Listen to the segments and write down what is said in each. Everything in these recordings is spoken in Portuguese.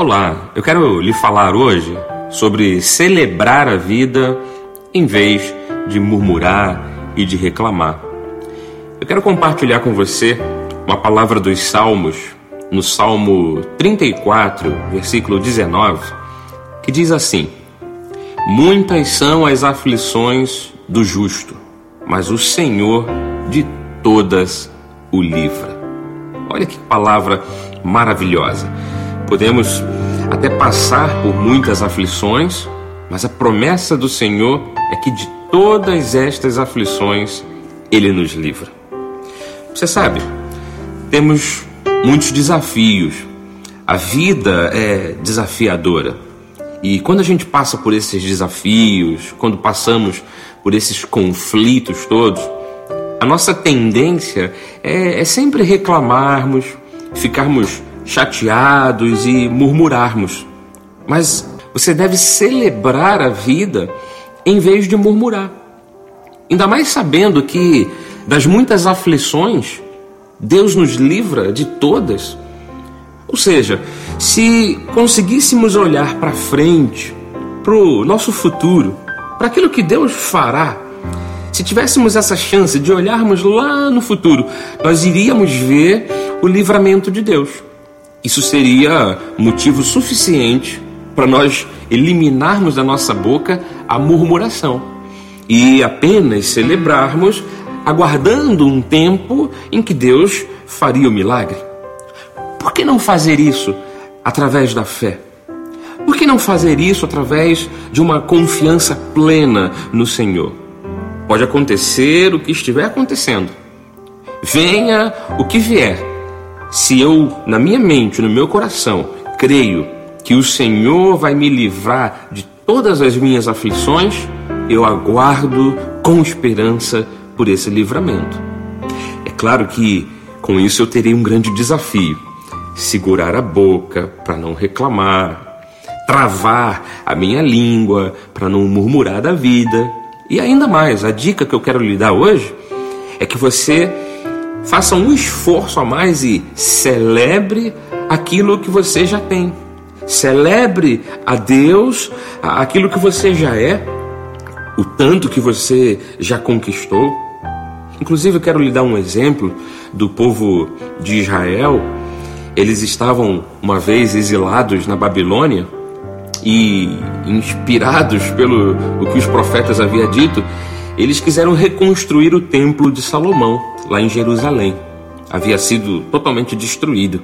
Olá, eu quero lhe falar hoje sobre celebrar a vida em vez de murmurar e de reclamar. Eu quero compartilhar com você uma palavra dos Salmos, no Salmo 34, versículo 19, que diz assim: Muitas são as aflições do justo, mas o Senhor de todas o livra. Olha que palavra maravilhosa. Podemos até passar por muitas aflições, mas a promessa do Senhor é que de todas estas aflições Ele nos livra. Você sabe, temos muitos desafios. A vida é desafiadora. E quando a gente passa por esses desafios, quando passamos por esses conflitos todos, a nossa tendência é, é sempre reclamarmos, ficarmos chateados e murmurarmos. Mas você deve celebrar a vida em vez de murmurar. Ainda mais sabendo que das muitas aflições, Deus nos livra de todas. Ou seja, se conseguíssemos olhar para frente, para o nosso futuro, para aquilo que Deus fará, se tivéssemos essa chance de olharmos lá no futuro, nós iríamos ver o livramento de Deus. Isso seria motivo suficiente para nós eliminarmos da nossa boca a murmuração e apenas celebrarmos, aguardando um tempo em que Deus faria o milagre. Por que não fazer isso através da fé? Por que não fazer isso através de uma confiança plena no Senhor? Pode acontecer o que estiver acontecendo. Venha o que vier se eu, na minha mente, no meu coração, creio que o Senhor vai me livrar de todas as minhas aflições, eu aguardo com esperança por esse livramento. É claro que com isso eu terei um grande desafio: segurar a boca para não reclamar, travar a minha língua para não murmurar da vida. E ainda mais, a dica que eu quero lhe dar hoje é que você Faça um esforço a mais e celebre aquilo que você já tem. Celebre a Deus aquilo que você já é, o tanto que você já conquistou. Inclusive, eu quero lhe dar um exemplo do povo de Israel. Eles estavam uma vez exilados na Babilônia e, inspirados pelo o que os profetas haviam dito, eles quiseram reconstruir o templo de Salomão, lá em Jerusalém. Havia sido totalmente destruído.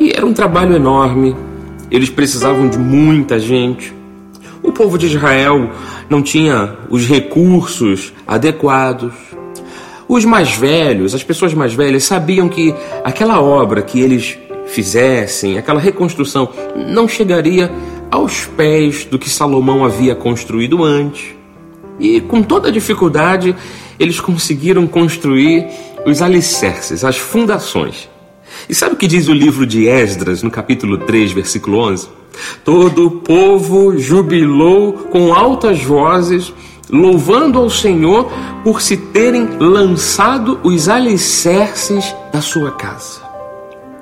E era um trabalho enorme, eles precisavam de muita gente. O povo de Israel não tinha os recursos adequados. Os mais velhos, as pessoas mais velhas, sabiam que aquela obra que eles fizessem, aquela reconstrução, não chegaria aos pés do que Salomão havia construído antes. E com toda dificuldade, eles conseguiram construir os alicerces, as fundações. E sabe o que diz o livro de Esdras, no capítulo 3, versículo 11? Todo o povo jubilou com altas vozes, louvando ao Senhor por se terem lançado os alicerces da sua casa.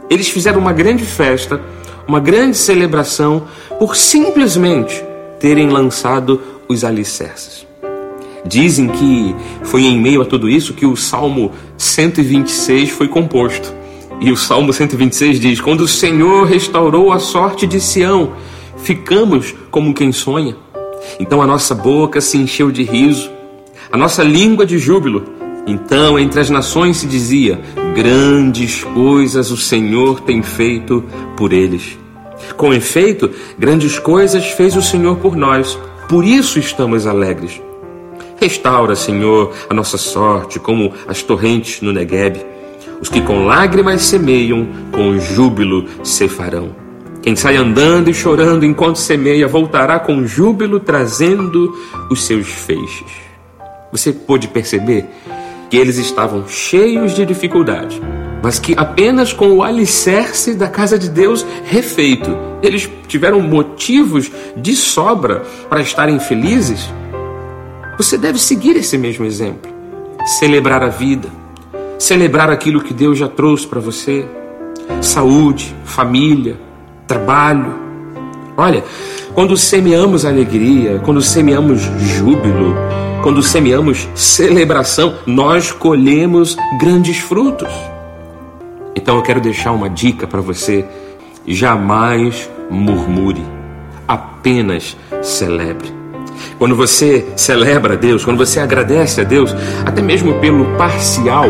Eles fizeram uma grande festa, uma grande celebração, por simplesmente terem lançado os alicerces. Dizem que foi em meio a tudo isso que o Salmo 126 foi composto. E o Salmo 126 diz: Quando o Senhor restaurou a sorte de Sião, ficamos como quem sonha. Então a nossa boca se encheu de riso, a nossa língua de júbilo. Então entre as nações se dizia: Grandes coisas o Senhor tem feito por eles. Com efeito, grandes coisas fez o Senhor por nós, por isso estamos alegres. Restaura, Senhor, a nossa sorte, como as torrentes no Negueb. Os que com lágrimas semeiam, com júbilo cefarão. Quem sai andando e chorando enquanto semeia, voltará com júbilo trazendo os seus feixes. Você pôde perceber que eles estavam cheios de dificuldade, mas que apenas com o alicerce da casa de Deus refeito, eles tiveram motivos de sobra para estarem felizes você deve seguir esse mesmo exemplo. Celebrar a vida, celebrar aquilo que Deus já trouxe para você: saúde, família, trabalho, Olha, quando semeamos alegria, quando semeamos júbilo, quando semeamos celebração, nós colhemos grandes frutos. Então eu quero deixar uma dica para você: jamais murmure, apenas celebre. Quando você celebra a Deus, quando você agradece a Deus, até mesmo pelo parcial,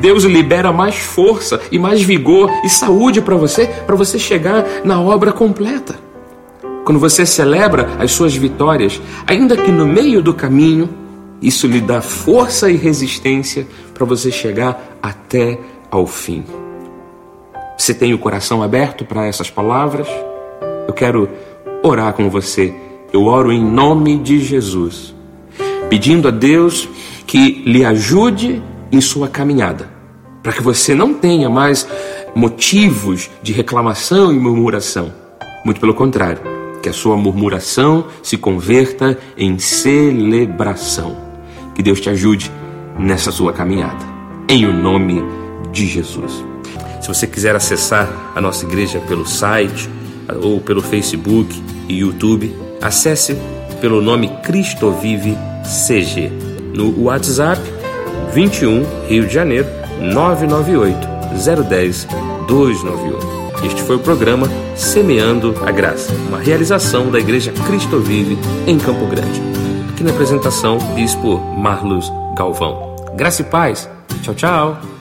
Deus libera mais força e mais vigor e saúde para você, para você chegar na obra completa. Quando você celebra as suas vitórias, ainda que no meio do caminho, isso lhe dá força e resistência para você chegar até ao fim. Você tem o coração aberto para essas palavras? Eu quero orar com você. Eu oro em nome de Jesus, pedindo a Deus que lhe ajude em sua caminhada, para que você não tenha mais motivos de reclamação e murmuração. Muito pelo contrário, que a sua murmuração se converta em celebração. Que Deus te ajude nessa sua caminhada. Em o nome de Jesus. Se você quiser acessar a nossa igreja pelo site ou pelo Facebook e YouTube, acesse pelo nome Cristo Vive CG. No WhatsApp 21 Rio de Janeiro 998 010 291. Este foi o programa Semeando a Graça, uma realização da Igreja Cristo Vive em Campo Grande. Aqui na apresentação, Bispo Marlos Galvão. Graça e paz. Tchau, tchau.